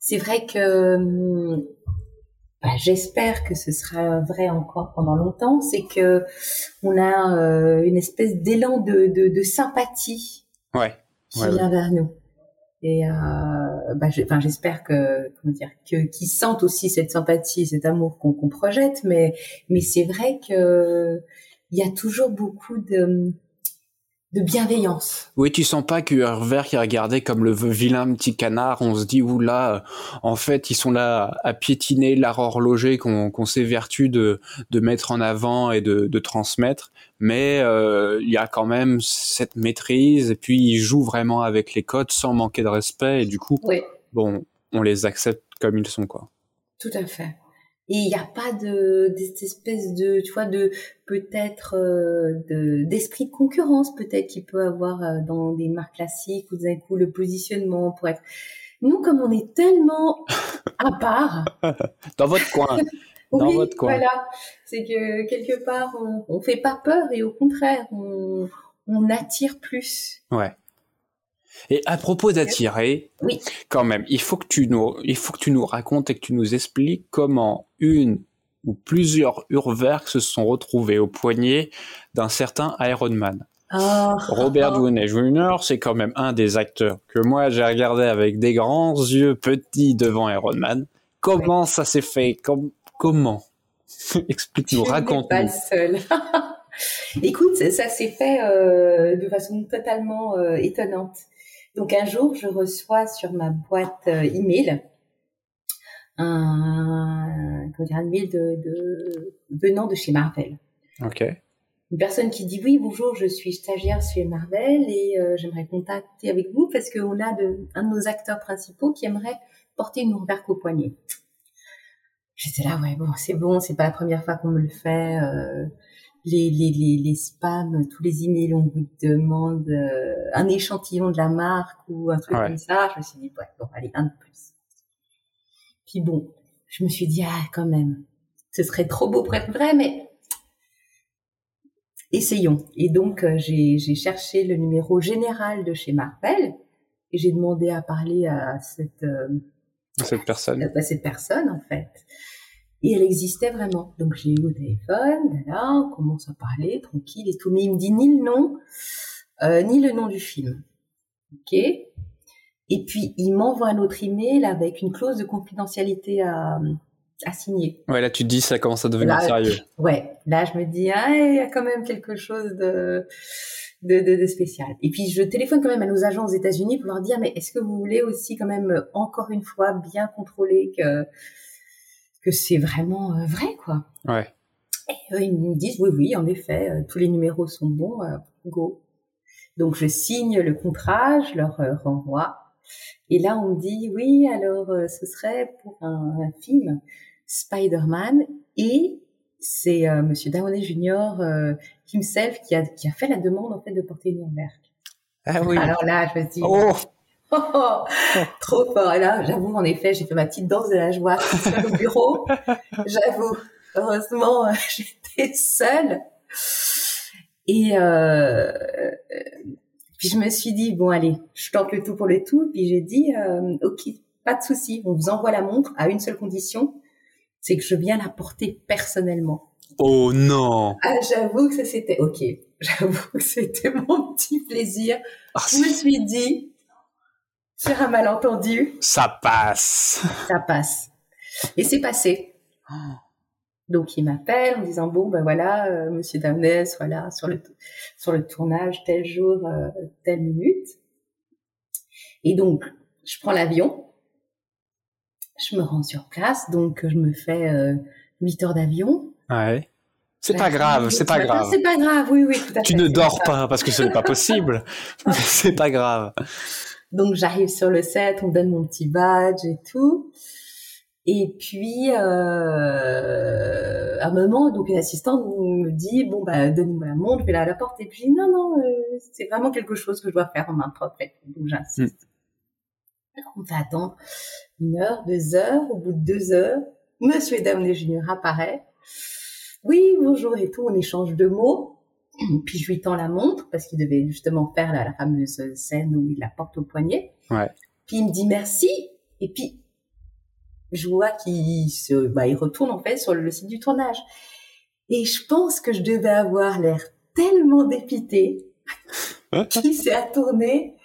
C'est vrai que hum, bah, j'espère que ce sera vrai encore pendant longtemps. C'est que on a une espèce d'élan de, de, de sympathie ouais. qui vient vers nous. Et euh, bah, j'espère que comment dire que qu'ils sentent aussi cette sympathie, cet amour qu'on qu'on projette. Mais mais c'est vrai que il y a toujours beaucoup de de bienveillance. Oui, tu sens pas que Vert qui est regardé comme le vilain petit canard, on se dit oula, euh, en fait ils sont là à piétiner l'art horloger qu'on qu'on s'évertue de, de mettre en avant et de, de transmettre, mais euh, il y a quand même cette maîtrise et puis ils jouent vraiment avec les codes sans manquer de respect et du coup, bon, on les accepte comme ils sont quoi. Tout à fait et il n'y a pas de espèce de tu vois de peut-être euh, de d'esprit de concurrence peut-être qu'il peut avoir euh, dans des marques classiques ou d'un coup le positionnement pour être nous comme on est tellement à part. *laughs* Dans votre coin. Dans votre coin. voilà. C'est que quelque part on, on fait pas peur et au contraire on on attire plus. Ouais et à propos d'attirer, oui. quand même, il faut que tu nous, il faut que tu nous racontes et que tu nous expliques comment une ou plusieurs Urwerks se sont retrouvés au poignet d'un certain Iron Man. Oh. Robert Downey Jr., c'est quand même un des acteurs que moi j'ai regardé avec des grands yeux petits devant Iron Man. Comment ça s'est fait? Comment? *laughs* Explique-nous, raconte-nous. pas le seul. *laughs* Écoute, ça s'est fait euh, de façon totalement euh, étonnante. Donc un jour, je reçois sur ma boîte euh, email un, un email de, de, venant de chez Marvel. Ok. Une personne qui dit oui bonjour, je suis stagiaire chez Marvel et euh, j'aimerais contacter avec vous parce qu'on a de, un de nos acteurs principaux qui aimerait porter une ouverte au poignet. J'étais là ouais bon c'est bon, c'est pas la première fois qu'on me le fait. Euh, les, les, les, les, spams, tous les emails, on vous demande euh, un échantillon de la marque ou un truc comme ça. Je me suis dit, ouais, bon, allez, un de plus. Puis bon, je me suis dit, ah, quand même, ce serait trop beau pour être vrai, mais essayons. Et donc, euh, j'ai cherché le numéro général de chez Marvel et j'ai demandé à parler à cette, euh, cette personne. À cette personne, en fait. Et elle existait vraiment. Donc j'ai eu au téléphone, là, on commence à parler, tranquille et tout. Mais il me dit ni le nom, euh, ni le nom du film. Ok? Et puis il m'envoie un autre email avec une clause de confidentialité à, à signer. Ouais, là tu te dis ça commence à devenir sérieux. Ouais, là je me dis ah il y a quand même quelque chose de de, de, de, spécial. Et puis je téléphone quand même à nos agents aux États-Unis pour leur dire mais est-ce que vous voulez aussi quand même encore une fois bien contrôler que que c'est vraiment euh, vrai, quoi. Ouais. Et ils me disent oui, oui, en effet, euh, tous les numéros sont bons, euh, go. Donc je signe le contrat, je leur renvoie. Et là, on me dit oui, alors ce serait pour un, film Spider-Man et c'est Monsieur Downey Jr. himself qui a qui a fait la demande en fait de porter une Nuremberg. Ah oui. Alors là, je me dis oh. Oh, *laughs* trop fort. Et là, j'avoue, en effet, j'ai fait ma petite danse de la joie au bureau. *laughs* J'avoue. Heureusement, *laughs* j'étais seule. Et euh, puis je me suis dit bon allez, je tente le tout pour le tout. Puis j'ai dit euh, ok, pas de souci, on vous envoie la montre à une seule condition, c'est que je viens la porter personnellement. Oh non. Ah, j'avoue que ça c'était ok. J'avoue que c'était mon petit plaisir. Ah, je me suis dit sur un malentendu. Ça passe. Ça passe. Et c'est passé. Donc il m'appelle en disant bon ben voilà euh, Monsieur Damnès voilà sur le sur le tournage tel jour euh, telle minute et donc je prends l'avion je me rends sur place donc je me fais euh, 8 heures d'avion ouais c'est pas grave, c'est pas grave. C'est pas grave, oui, oui, tout à Tu ne dors pas parce que ce n'est pas *laughs* possible. c'est pas *laughs* grave. Donc j'arrive sur le set, on donne mon petit badge et tout. Et puis euh, à un moment, donc une assistante me dit bon bah donnez-moi la montre, je vais la, la porter. Et puis non non, euh, c'est vraiment quelque chose que je dois faire en main propre. Donc j'insiste. On fait attendre une heure, deux heures. Au bout de deux heures, Monsieur et Dame Junior apparaît. Oui, bonjour et tout, on échange deux mots. *clears throat* Puis je lui tends la montre parce qu'il devait justement faire la, fameuse scène où il la porte au poignet. Ouais. Puis il me dit merci. Et puis je vois qu'il se, bah, il retourne en fait sur le site du tournage. Et je pense que je devais avoir l'air tellement dépité *laughs* qu'il s'est tourner.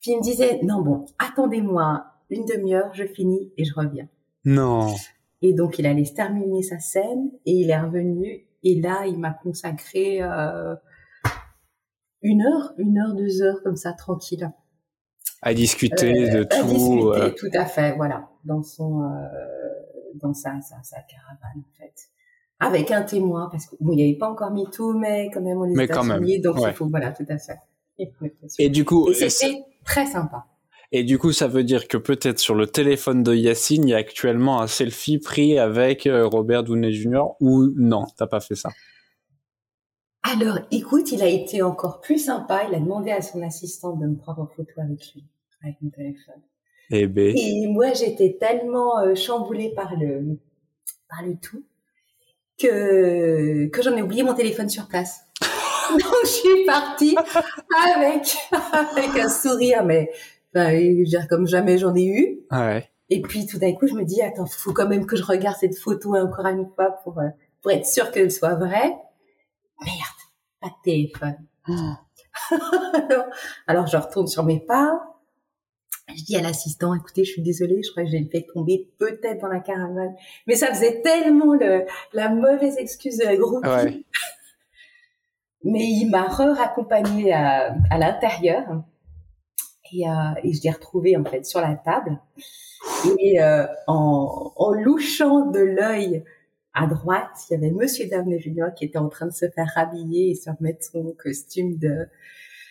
Puis il me disait non bon, attendez-moi une demi-heure, je finis et je reviens. Non. Et donc il allait terminer sa scène et il est revenu et là il m'a consacré euh, une heure, une heure, deux heures comme ça tranquille. À discuter euh, de tout. À discuter, euh. tout à fait, voilà, dans son, dans sa, sa, sa caravane en fait avec un témoin parce qu'il n'y avait pas encore tout, mais quand même on est quand même. donc il faut voilà tout à fait. *laughs* Et du coup, c'était très sympa. Et du coup, ça veut dire que peut-être sur le téléphone de Yacine, il y a actuellement un selfie pris avec euh, Robert Downey Jr. ou non, t'as pas fait ça? Alors, écoute, il a été encore plus sympa. Il a demandé à son assistante de me prendre en photo avec lui, avec mon téléphone. Eh ben. Et moi, j'étais tellement euh, chamboulée par le, par le tout que que j'en ai oublié mon téléphone sur place. *laughs* Donc, je suis partie avec *laughs* avec un sourire, mais Enfin, comme jamais j'en ai eu. Ouais. Et puis tout d'un coup, je me dis attends, faut quand même que je regarde cette photo encore une fois pour euh, pour être sûr qu'elle soit vraie. Merde, pas de téléphone. alors, *laughs* alors, je retourne sur mes pas. Je dis à l'assistant, écoutez, je suis désolée, je crois que j'ai fait tomber peut-être dans la caravane. Mais ça faisait tellement le, la mauvaise excuse de la groupe. Ouais. *laughs* Mais il m'a re-raccompagné à, à l'intérieur. Et, euh, et je l'ai retrouvé en fait sur la table. Et euh, en, en louchant de l'œil à droite, il y avait Monsieur Daphne Junior qui était en train de se faire habiller et se remettre son costume de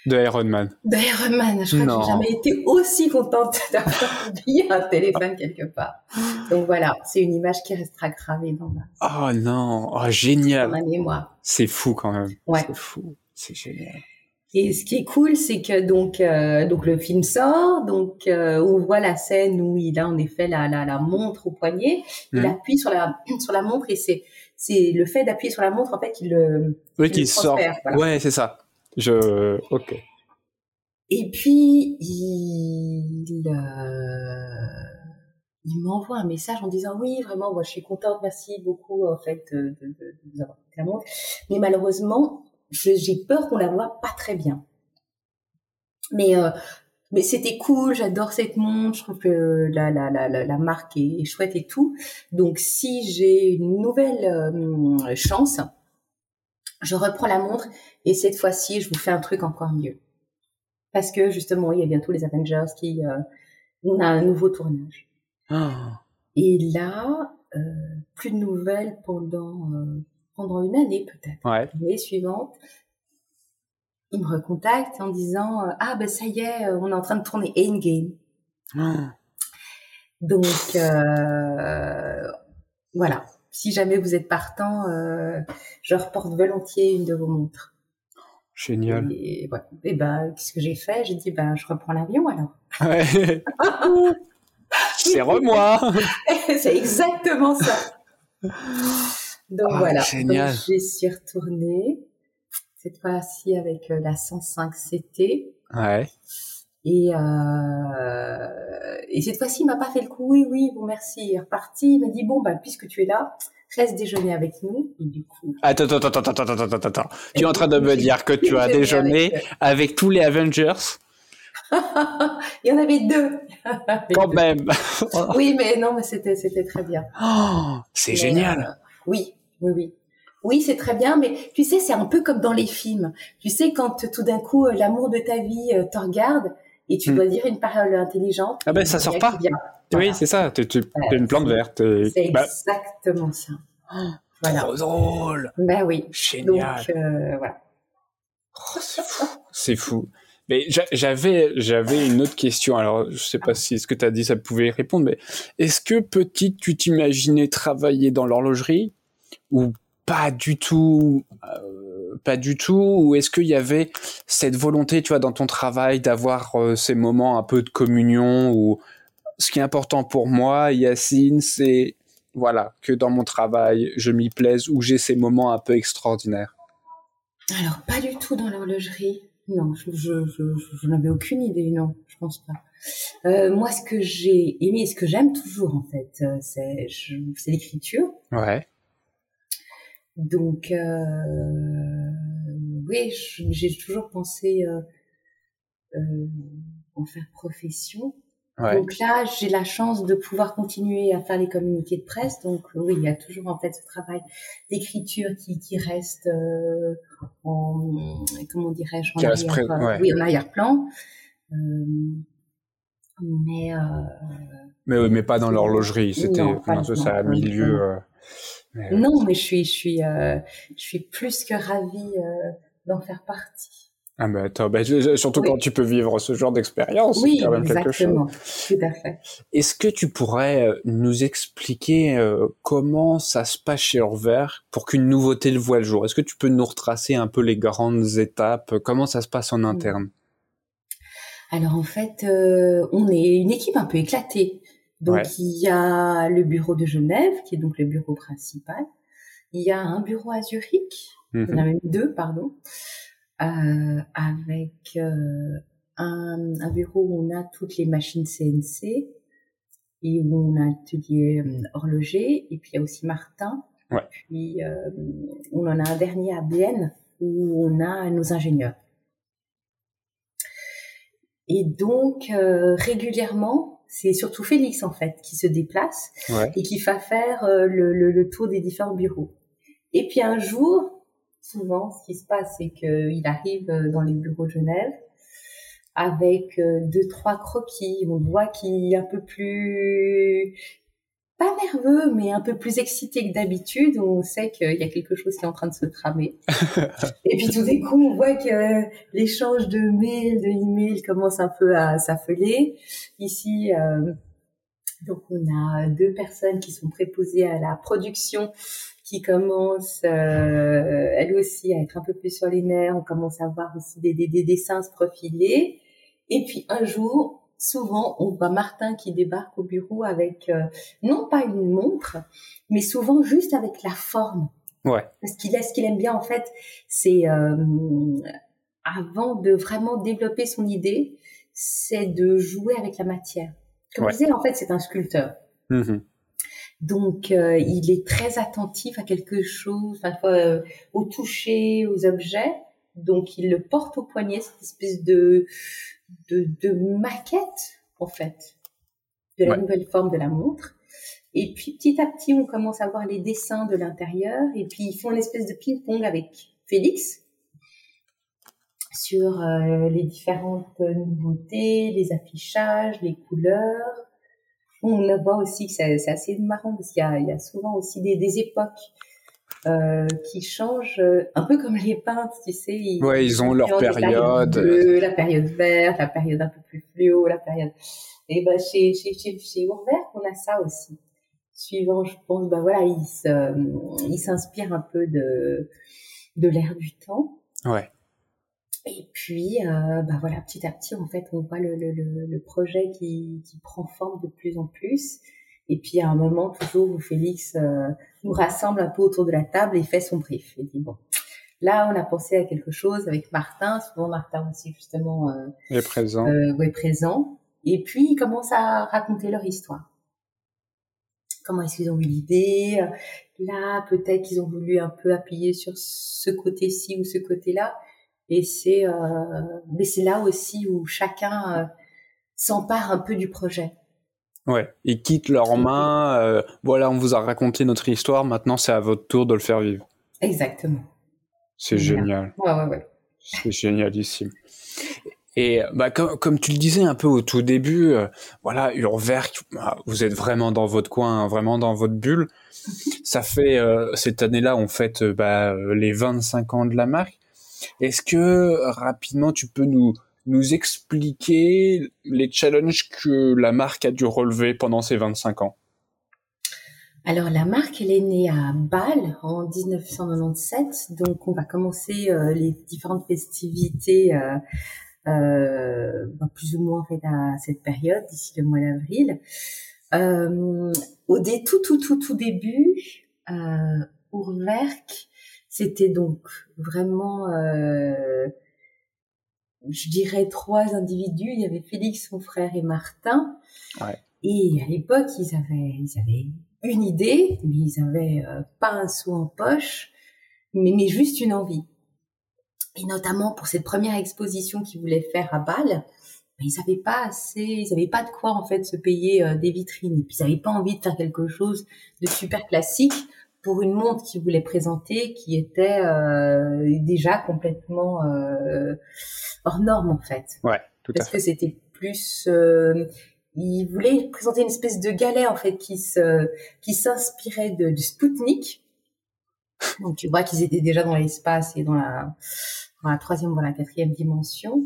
de Iron Man. De Iron Man. Je crois que j'ai jamais été aussi contente *laughs* d'avoir oublié un téléphone quelque part. Donc voilà, c'est une image qui restera gravée dans ma. Oh non, oh génial. Dans ma mémoire. C'est fou quand même. Ouais. C'est fou, c'est génial. Et ce qui est cool, c'est que donc euh, donc le film sort, donc euh, on voit la scène où il a en effet la la, la montre au poignet, il mmh. appuie sur la *clears throat* sur la montre et c'est c'est le fait d'appuyer sur la montre en fait qu'il le oui qu'il sort. Ouais, c'est ça. Je ok. Et puis il euh, il m'envoie un message en disant oui vraiment moi je suis contente merci beaucoup en fait de, de, de, de vous avoir la montre mais malheureusement j'ai peur qu'on la voit pas très bien. Mais euh, mais c'était cool, j'adore cette montre, je trouve que la la la la, marque est, chouette et tout. Donc si j'ai une nouvelle euh, chance, je reprends la montre et cette fois-ci je vous fais un truc encore mieux. Parce que justement il y a bientôt les Avengers qui euh, on a un nouveau tournage. Ah. Et là euh, plus de nouvelles pendant pendant une année peut-être. Ouais. L'année suivante, il me recontacte en disant euh, ah ben ça y est, euh, on est en train de tourner Endgame. Ah. Donc euh, voilà. Si jamais vous êtes partant, je reporte volontiers une de vos montres. Génial. Et, et ben, qu'est-ce que j'ai fait? J'ai dit, ben, je reprends l'avion alors. Ouais. *laughs* C'est moi *laughs* C'est exactement ça. *laughs* Donc ah, voilà. Génial. Donc, j'y suis retournée. Cette fois-ci avec euh, la 105 CT. Ouais. Et, euh, et cette fois-ci, il m'a pas fait le coup. Oui, oui, bon, merci. Il est reparti. Il m'a dit, bon, bah, puisque tu es là, reste déjeuner avec nous. Et du coup. Attends, attends, attends, attends, attends, attends, attends. Tu es en train de me dire que tu *laughs* as déjeuné avec, tous les Avengers? *laughs* il y en avait deux. *laughs* Quand même. oui, mais non, mais c'était, c'était très bien. Oh, c'est génial. Euh, oui, oui, oui. Oui, c'est très bien, mais tu sais, c'est un peu comme dans les films. Tu sais, quand tout d'un coup, euh, l'amour de ta vie euh, te regarde et tu hmm. dois dire une parole intelligente. Ah ben, ça sort pas. Oui, c'est ça. Tu es une plante verte. C'est bah. exactement ça. Voilà. Trop drôle. Ben oui. Génial. Donc, euh, voilà. Oh, c'est fou. c'est fou. Mais j'avais j'avais une autre question. Alors, je sais pas si ce que tu as dit ça pouvait répondre, mais est-ce que petite tu t'imaginais travailler dans l'horlogerie? Ou pas du tout euh, pas du tout Ou est-ce qu'il y avait cette volonté, tu vois, dans ton travail, d'avoir ces moments un peu de communion ou ce qui est important pour moi, Yacine, c'est voilà que dans mon travail, je m'y plaise ou j'ai ces moments un peu extraordinaires? Alors pas du tout dans l'horlogerie. Non, je, je, n'avais aucune idée, non, je pense pas. Euh, moi, ce que j'ai aimé, ce que j'aime toujours en fait, euh, c'est l'écriture. Ouais. Donc euh, oui, j'ai toujours pensé en faire profession. Donc là, j'ai la chance de pouvoir continuer à faire les communiqués de presse. Donc oui, il y a toujours en fait ce travail d'écriture qui, qui reste euh, en comment dirais-je en arrière, euh, oui, en arrière-plan. Euh, mais euh, mais oui, mais pas dans l'horlogerie. C'était ça a Non, mais je suis je suis je suis plus que ravie d'en faire partie. Ah bah attends, bah, surtout quand tu peux vivre ce genre d'expérience, oui, c'est quand même quelque chose. Tout à fait. Est-ce que tu pourrais euh, nous expliquer euh, comment ça se passe chez Orvers pour qu'une nouveauté le voit le jour? Est-ce que tu peux nous retracer un peu les grandes étapes? Comment ça se passe en interne? Alors en fait, euh, on est une équipe un peu éclatée. Donc il y a le bureau de Genève, qui est donc le bureau principal. Il y a un bureau à Zurich. Il y en a mhm. même deux, pardon. Euh, avec euh, un, un, bureau où on a toutes les machines CNC et où on a un atelier euh, horloger. Et puis il y a aussi Martin. Ouais. Puis on en a un dernier à Bienne où on a nos ingénieurs. Et donc régulièrement, c'est surtout Félix en fait qui se déplace et qui va faire le, le, le, tour des différents bureaux. Et puis un jour, souvent, ce qui se passe, c'est qu'il arrive euh, dans les bureaux de Genève avec euh, deux, trois croquis. On voit qu'il est un peu plus, pas nerveux, mais un peu plus excité que d'habitude. On sait qu'il y a quelque chose qui est en train de se tramer. *laughs* Et puis tout d'un coup, on voit que l'échange de mails, de emails commence un peu à s'affoler. Ici, euh, donc on a deux personnes qui sont préposées à la production qui commence euh, elle aussi à être un peu plus sur les nerfs. On commence à voir aussi des, des, des dessins se profiler. Et puis un jour, souvent, on voit Martin qui débarque au bureau avec euh, non pas une montre, mais souvent juste avec la forme. Ouais. Parce qu'il ce qu'il aime bien en fait, c'est euh, avant de vraiment développer son idée, c'est de jouer avec la matière. Comme je disais, en fait, c'est un sculpteur. Mmh donc, euh, il est très attentif à quelque chose, euh, au toucher, aux objets. Donc, il le porte au poignet, cette espèce de, de, de maquette, en fait, de la nouvelle forme de la montre. Et puis, petit à petit, on commence à voir les dessins de l'intérieur. Et puis, ils font une espèce de ping-pong avec Félix sur euh, les différentes nouveautés, les affichages, les couleurs on voit aussi que c'est assez marrant parce qu'il y, y a, souvent aussi des, des époques euh, qui changent euh, un peu comme les peintres, tu sais. Ils, ouais, ils ont leur période. la période verte, la période un peu plus fluo, la période. Et ben chez chez chez, chez on a ça aussi. Suivant, je pense, ben voilà, ils s'inspirent un peu de de l'air du temps. Ouais. Et puis, euh, bah voilà, petit à petit, en fait, on voit le, le, le projet qui, qui, prend forme de plus en plus. Et puis, à un moment, toujours, où Félix euh, nous rassemble un peu autour de la table et fait son brief. Il dit, bon, là, on a pensé à quelque chose avec Martin. Souvent, Martin aussi, justement, euh, est présent. Euh, est présent. Et puis, ils commencent à raconter leur histoire. Comment est-ce qu'ils ont eu l'idée? Là, peut-être qu'ils ont voulu un peu appuyer sur ce côté-ci ou ce côté-là. Et c'est euh, mais c'est là aussi où chacun euh, s'empare un peu du projet. Ouais, ils quittent leurs mains. Euh, voilà, on vous a raconté notre histoire. Maintenant, c'est à votre tour de le faire vivre. Exactement. C'est génial. Ouais, ouais, ouais. C'est génialissime. Et bah, comme, comme, tu le disais un peu au tout début, euh, voilà, Urwerk, bah, vous êtes vraiment dans votre coin, vraiment dans votre bulle. Ça fait euh, cette année-là, on fête bah, les 25 ans de la marque. Est-ce que rapidement tu peux nous nous expliquer les challenges que la marque a dû relever pendant ces 25 ans alors la marque, elle est née à Bâle en 1997, donc on va commencer euh, les différentes festivités euh, euh, bah, plus ou moins à cette période, d'ici le mois d'avril. au dé, tout tout tout tout début, euh, Ourwerk, c'était donc vraiment, je dirais trois individus. Il y avait Félix, son frère, et Martin. Ouais. Et à l'époque, ils avaient, ils avaient une idée, mais ils avaient euh, pas un sou en poche, mais, mais juste une envie. Et notamment pour cette première exposition qu'ils voulaient faire à Bâle, ben, ils n'avaient pas assez, ils n'avaient pas de quoi en fait se payer euh, des vitrines. Et puis ils n'avaient pas envie de faire quelque chose de super classique pour une montre qu'ils voulaient présenter qui était euh, déjà complètement hors norme en fait. Ouais, tout Parce que c'était plus il voulait présenter une espèce de galet en fait qui se qui s'inspirait de du Spoutnik. Donc tu vois qu'ils étaient déjà dans l'espace et dans la dans la troisième ou la quatrième dimension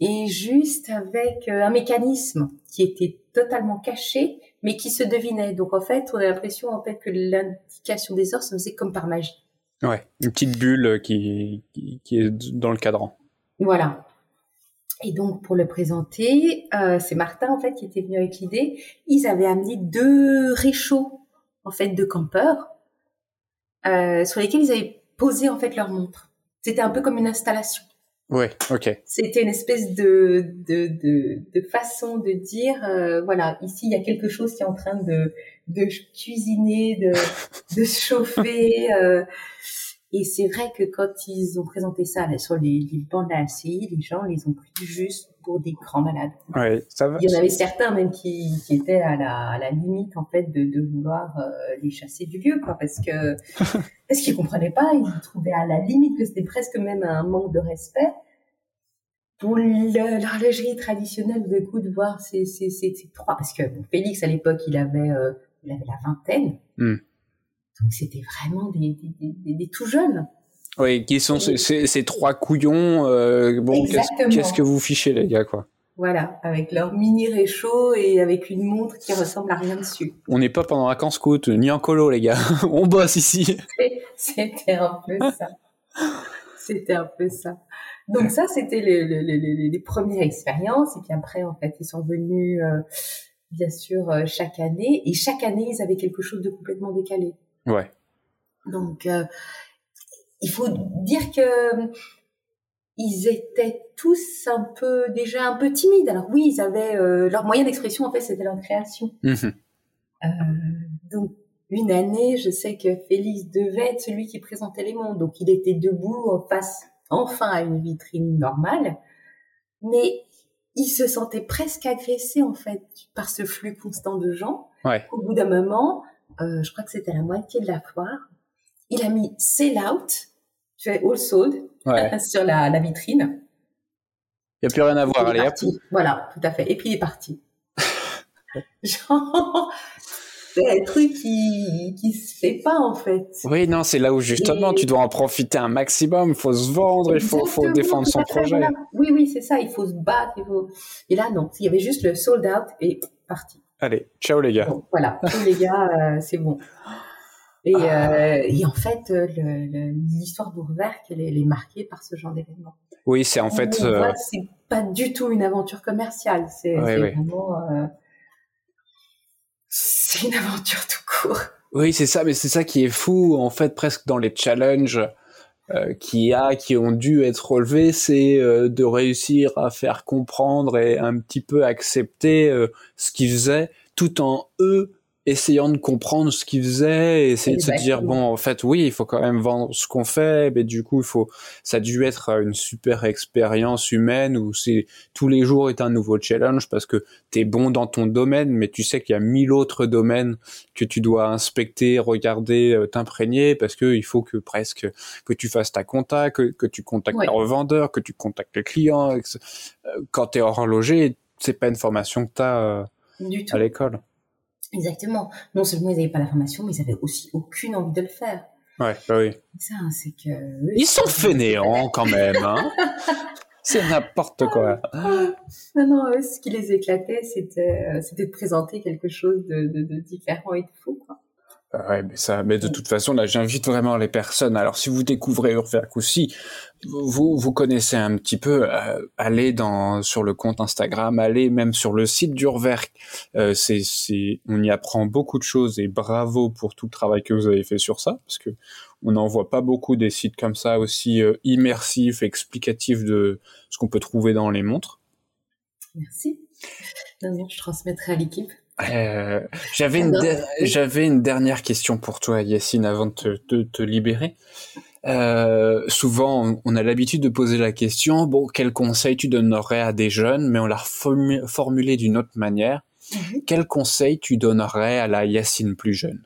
et juste avec euh, un mécanisme qui était totalement caché mais qui se devinait. Donc en fait, on a l'impression en fait que l'indication des heures se faisait comme par magie. Ouais, une petite bulle qui, qui, qui est dans le cadran. Voilà. Et donc pour le présenter, euh, c'est Martin en fait qui était venu avec l'idée. Ils avaient amené deux réchauds en fait de campeurs euh, sur lesquels ils avaient posé en fait leur montre. C'était un peu comme une installation. Ouais, ok. C'était une espèce de, de, de, façon de dire, euh, voilà, ici il y a quelque chose qui est en train de, de cuisiner, de, de chauffer. Euh, et c'est vrai que quand ils ont présenté ça là, sur les, les bancs de la LCI, les gens les ont pris juste pour des grands malades. Ouais, ça va. Il y en avait certains même qui, qui étaient à la, à la, limite en fait de, de vouloir euh, les chasser du lieu, quoi, parce que *laughs* parce qu'ils comprenaient pas, ils trouvaient à la limite que c'était presque même un manque de respect pour l'horlogerie traditionnelle. Vous coup de voir ces, ces, ces, ces trois, parce que bon, Félix à l'époque il avait euh, il avait la vingtaine. Hmm. Donc c'était vraiment des, des, des, des, tout jeunes. Oui, qui sont ces, ces, trois couillons. Euh, bon, qu'est-ce que vous fichez les gars quoi? Voilà, avec leur mini réchaud et avec une montre qui ressemble à rien dessus. On n'est pas pendant vacances scout ni en colo les gars, *laughs* on bosse ici. C'était un peu ça. C'était un peu ça. Donc ça, c'était les, les, les, les, premières expériences. Et puis après, en fait, ils sont venus, euh, bien sûr, euh, chaque année. Et chaque année, ils avaient quelque chose de complètement décalé. Ouais. Donc, euh, il faut dire que ils étaient tous un peu déjà un peu timides. Alors oui, ils avaient euh, leur moyen d'expression en fait, c'était leur création. Mmh euh, donc une année, je sais que Félix devait être celui qui présentait les mondes. Donc il était debout en face, enfin à une vitrine normale, mais il se sentait presque agressé en fait par ce flux constant de gens. Ouais. Au bout d'un moment, euh, je crois que c'était la moitié de la foire. Il a mis sell out, tu fais all sold *laughs* sur la, la vitrine. Il n'y a plus rien à voir, allez Voilà, tout à fait. Et puis il est parti. *laughs* Genre, c'est un truc qui qui se fait pas en fait. Oui, non, c'est là où justement tu dois en profiter un maximum. Il faut se vendre, il faut, faut défendre son projet. Oui, oui, c'est ça. Il faut se battre. Il faut... Et là, non. Il y avait juste le sold out et parti. Allez, ciao les gars. voilà, les gars, euh, c'est bon. Et, ah. euh, et, en fait, euh, l'histoire d'Ourwerk, elle, elle, est marquée par ce genre d'événement. Oui, c'est en fait. C'est pas du tout une aventure commerciale. C'est oui, oui. vraiment. C'est une aventure tout court. Oui, c'est ça, mais c'est ça qui est fou, en fait, presque dans les challenges euh, qui a, qui ont dû être relevés, c'est euh, de réussir à faire comprendre et un petit peu accepter euh, ce qu'ils faisaient, tout en eux essayant de comprendre ce qu'ils faisaient essayer de se dire bon en fait oui il faut quand même vendre ce qu'on fait mais du coup il faut ça a dû être une super expérience humaine où c'est tous les jours est un nouveau challenge parce que tu es bon dans ton domaine mais tu sais qu'il y a mille autres domaines que tu dois inspecter regarder euh, t'imprégner parce que il faut que presque que tu fasses ta compta que, que tu contactes ouais. les revendeurs que tu contactes les clients euh, quand tu es horloger c'est pas une formation que tu as euh, à l'école Exactement. Non seulement ils n'avaient pas la formation, mais ils avaient aussi aucune envie de le faire. Ouais, bah oui. Ça, c'est que. Ils sont fainéants quand même, hein. *laughs* c'est n'importe quoi. non, non, ce qui les éclatait, c'était, euh, c'était de présenter quelque chose de, de, de différent et de fou, quoi. Ouais, mais ça, mais de toute façon, là, j'invite vraiment les personnes. Alors, si vous découvrez Urwerk aussi, vous, vous connaissez un petit peu, euh, allez dans, sur le compte Instagram, allez même sur le site d'Urwerk. Euh, c'est, c'est, on y apprend beaucoup de choses et bravo pour tout le travail que vous avez fait sur ça, parce que on n'en voit pas beaucoup des sites comme ça aussi euh, immersifs, explicatifs de ce qu'on peut trouver dans les montres. Merci. je transmettrai à l'équipe. Euh, j'avais une, j'avais une dernière question pour toi, Yacine, avant de te, te, libérer. Euh, souvent, on a l'habitude de poser la question bon, quel conseil tu donnerais à des jeunes, mais on l'a formulé d'une autre manière. Mhm. Quel conseil tu donnerais à la Yacine plus jeune?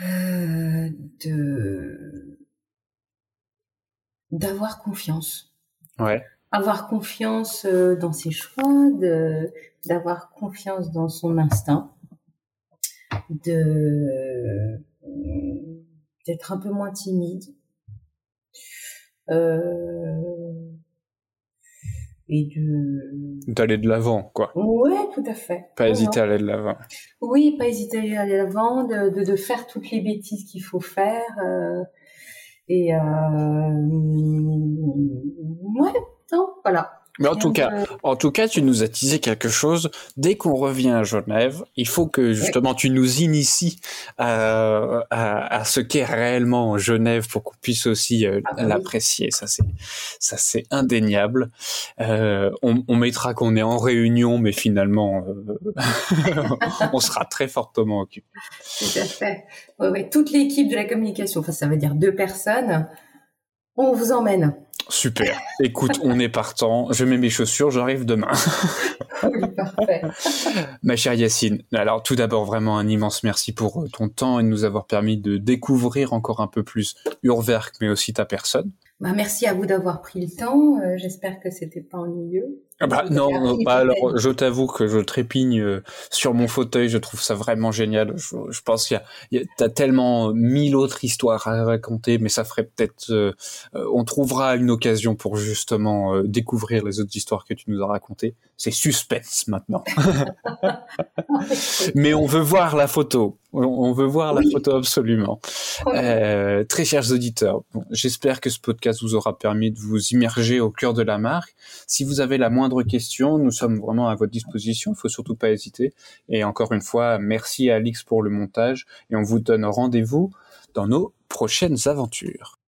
Euh, De d'avoir confiance. Ouais avoir confiance euh, dans ses choix, de d'avoir confiance dans son instinct, de d'être un peu moins timide. Euh, et de d'aller de l'avant quoi. Ouais tout à fait. Pas hésiter à aller de l'avant. Oui pas hésiter à aller de l'avant de, de, de, faire toutes les bêtises qu'il faut faire euh, et euh, ouais voilà. Mais en tout cas, en tout cas, tu nous as teasé quelque chose. Dès qu'on revient à Genève, il faut que justement tu nous inities à, à, ce qu'est réellement Genève pour qu'on puisse aussi euh, ah bah l'apprécier. Ça c'est, ça c'est indéniable. Euh, on, on, mettra qu'on est en réunion, mais finalement, euh, *laughs* on sera très fortement occupé. Tout à fait. Ouais, Toute l'équipe de la communication, enfin ça veut dire deux personnes. On vous emmène. Super. Écoute, on est partant. Je mets mes chaussures, j'arrive demain. *laughs* oui, parfait. *laughs* Ma chère Yacine, alors tout d'abord vraiment un immense merci pour euh, ton temps et de nous avoir permis de découvrir encore un peu plus Urwerk, mais aussi ta personne. Bah, merci à vous d'avoir pris le temps. Euh, j'espère que c'était pas ennuyeux. Ah bah, non, pas alors. Je t'avoue que je trépigne euh, sur mon fauteuil. Je trouve ça vraiment génial. Je, je pense qu'il y a, t'as tellement mille autres histoires à raconter, mais ça ferait peut-être. Euh, on trouvera une occasion pour justement découvrir les autres histoires que tu nous as racontées. C'est suspense maintenant. *laughs* mais on veut voir la photo. On veut voir la photo absolument. Euh, très chers auditeurs, j'espère que ce podcast vous aura permis de vous immerger au cœur de la marque. Si vous avez la moindre question, nous sommes vraiment à votre disposition. Il faut surtout pas hésiter. Et encore une fois, merci à Alix pour le montage et on vous donne rendez-vous dans nos prochaines aventures.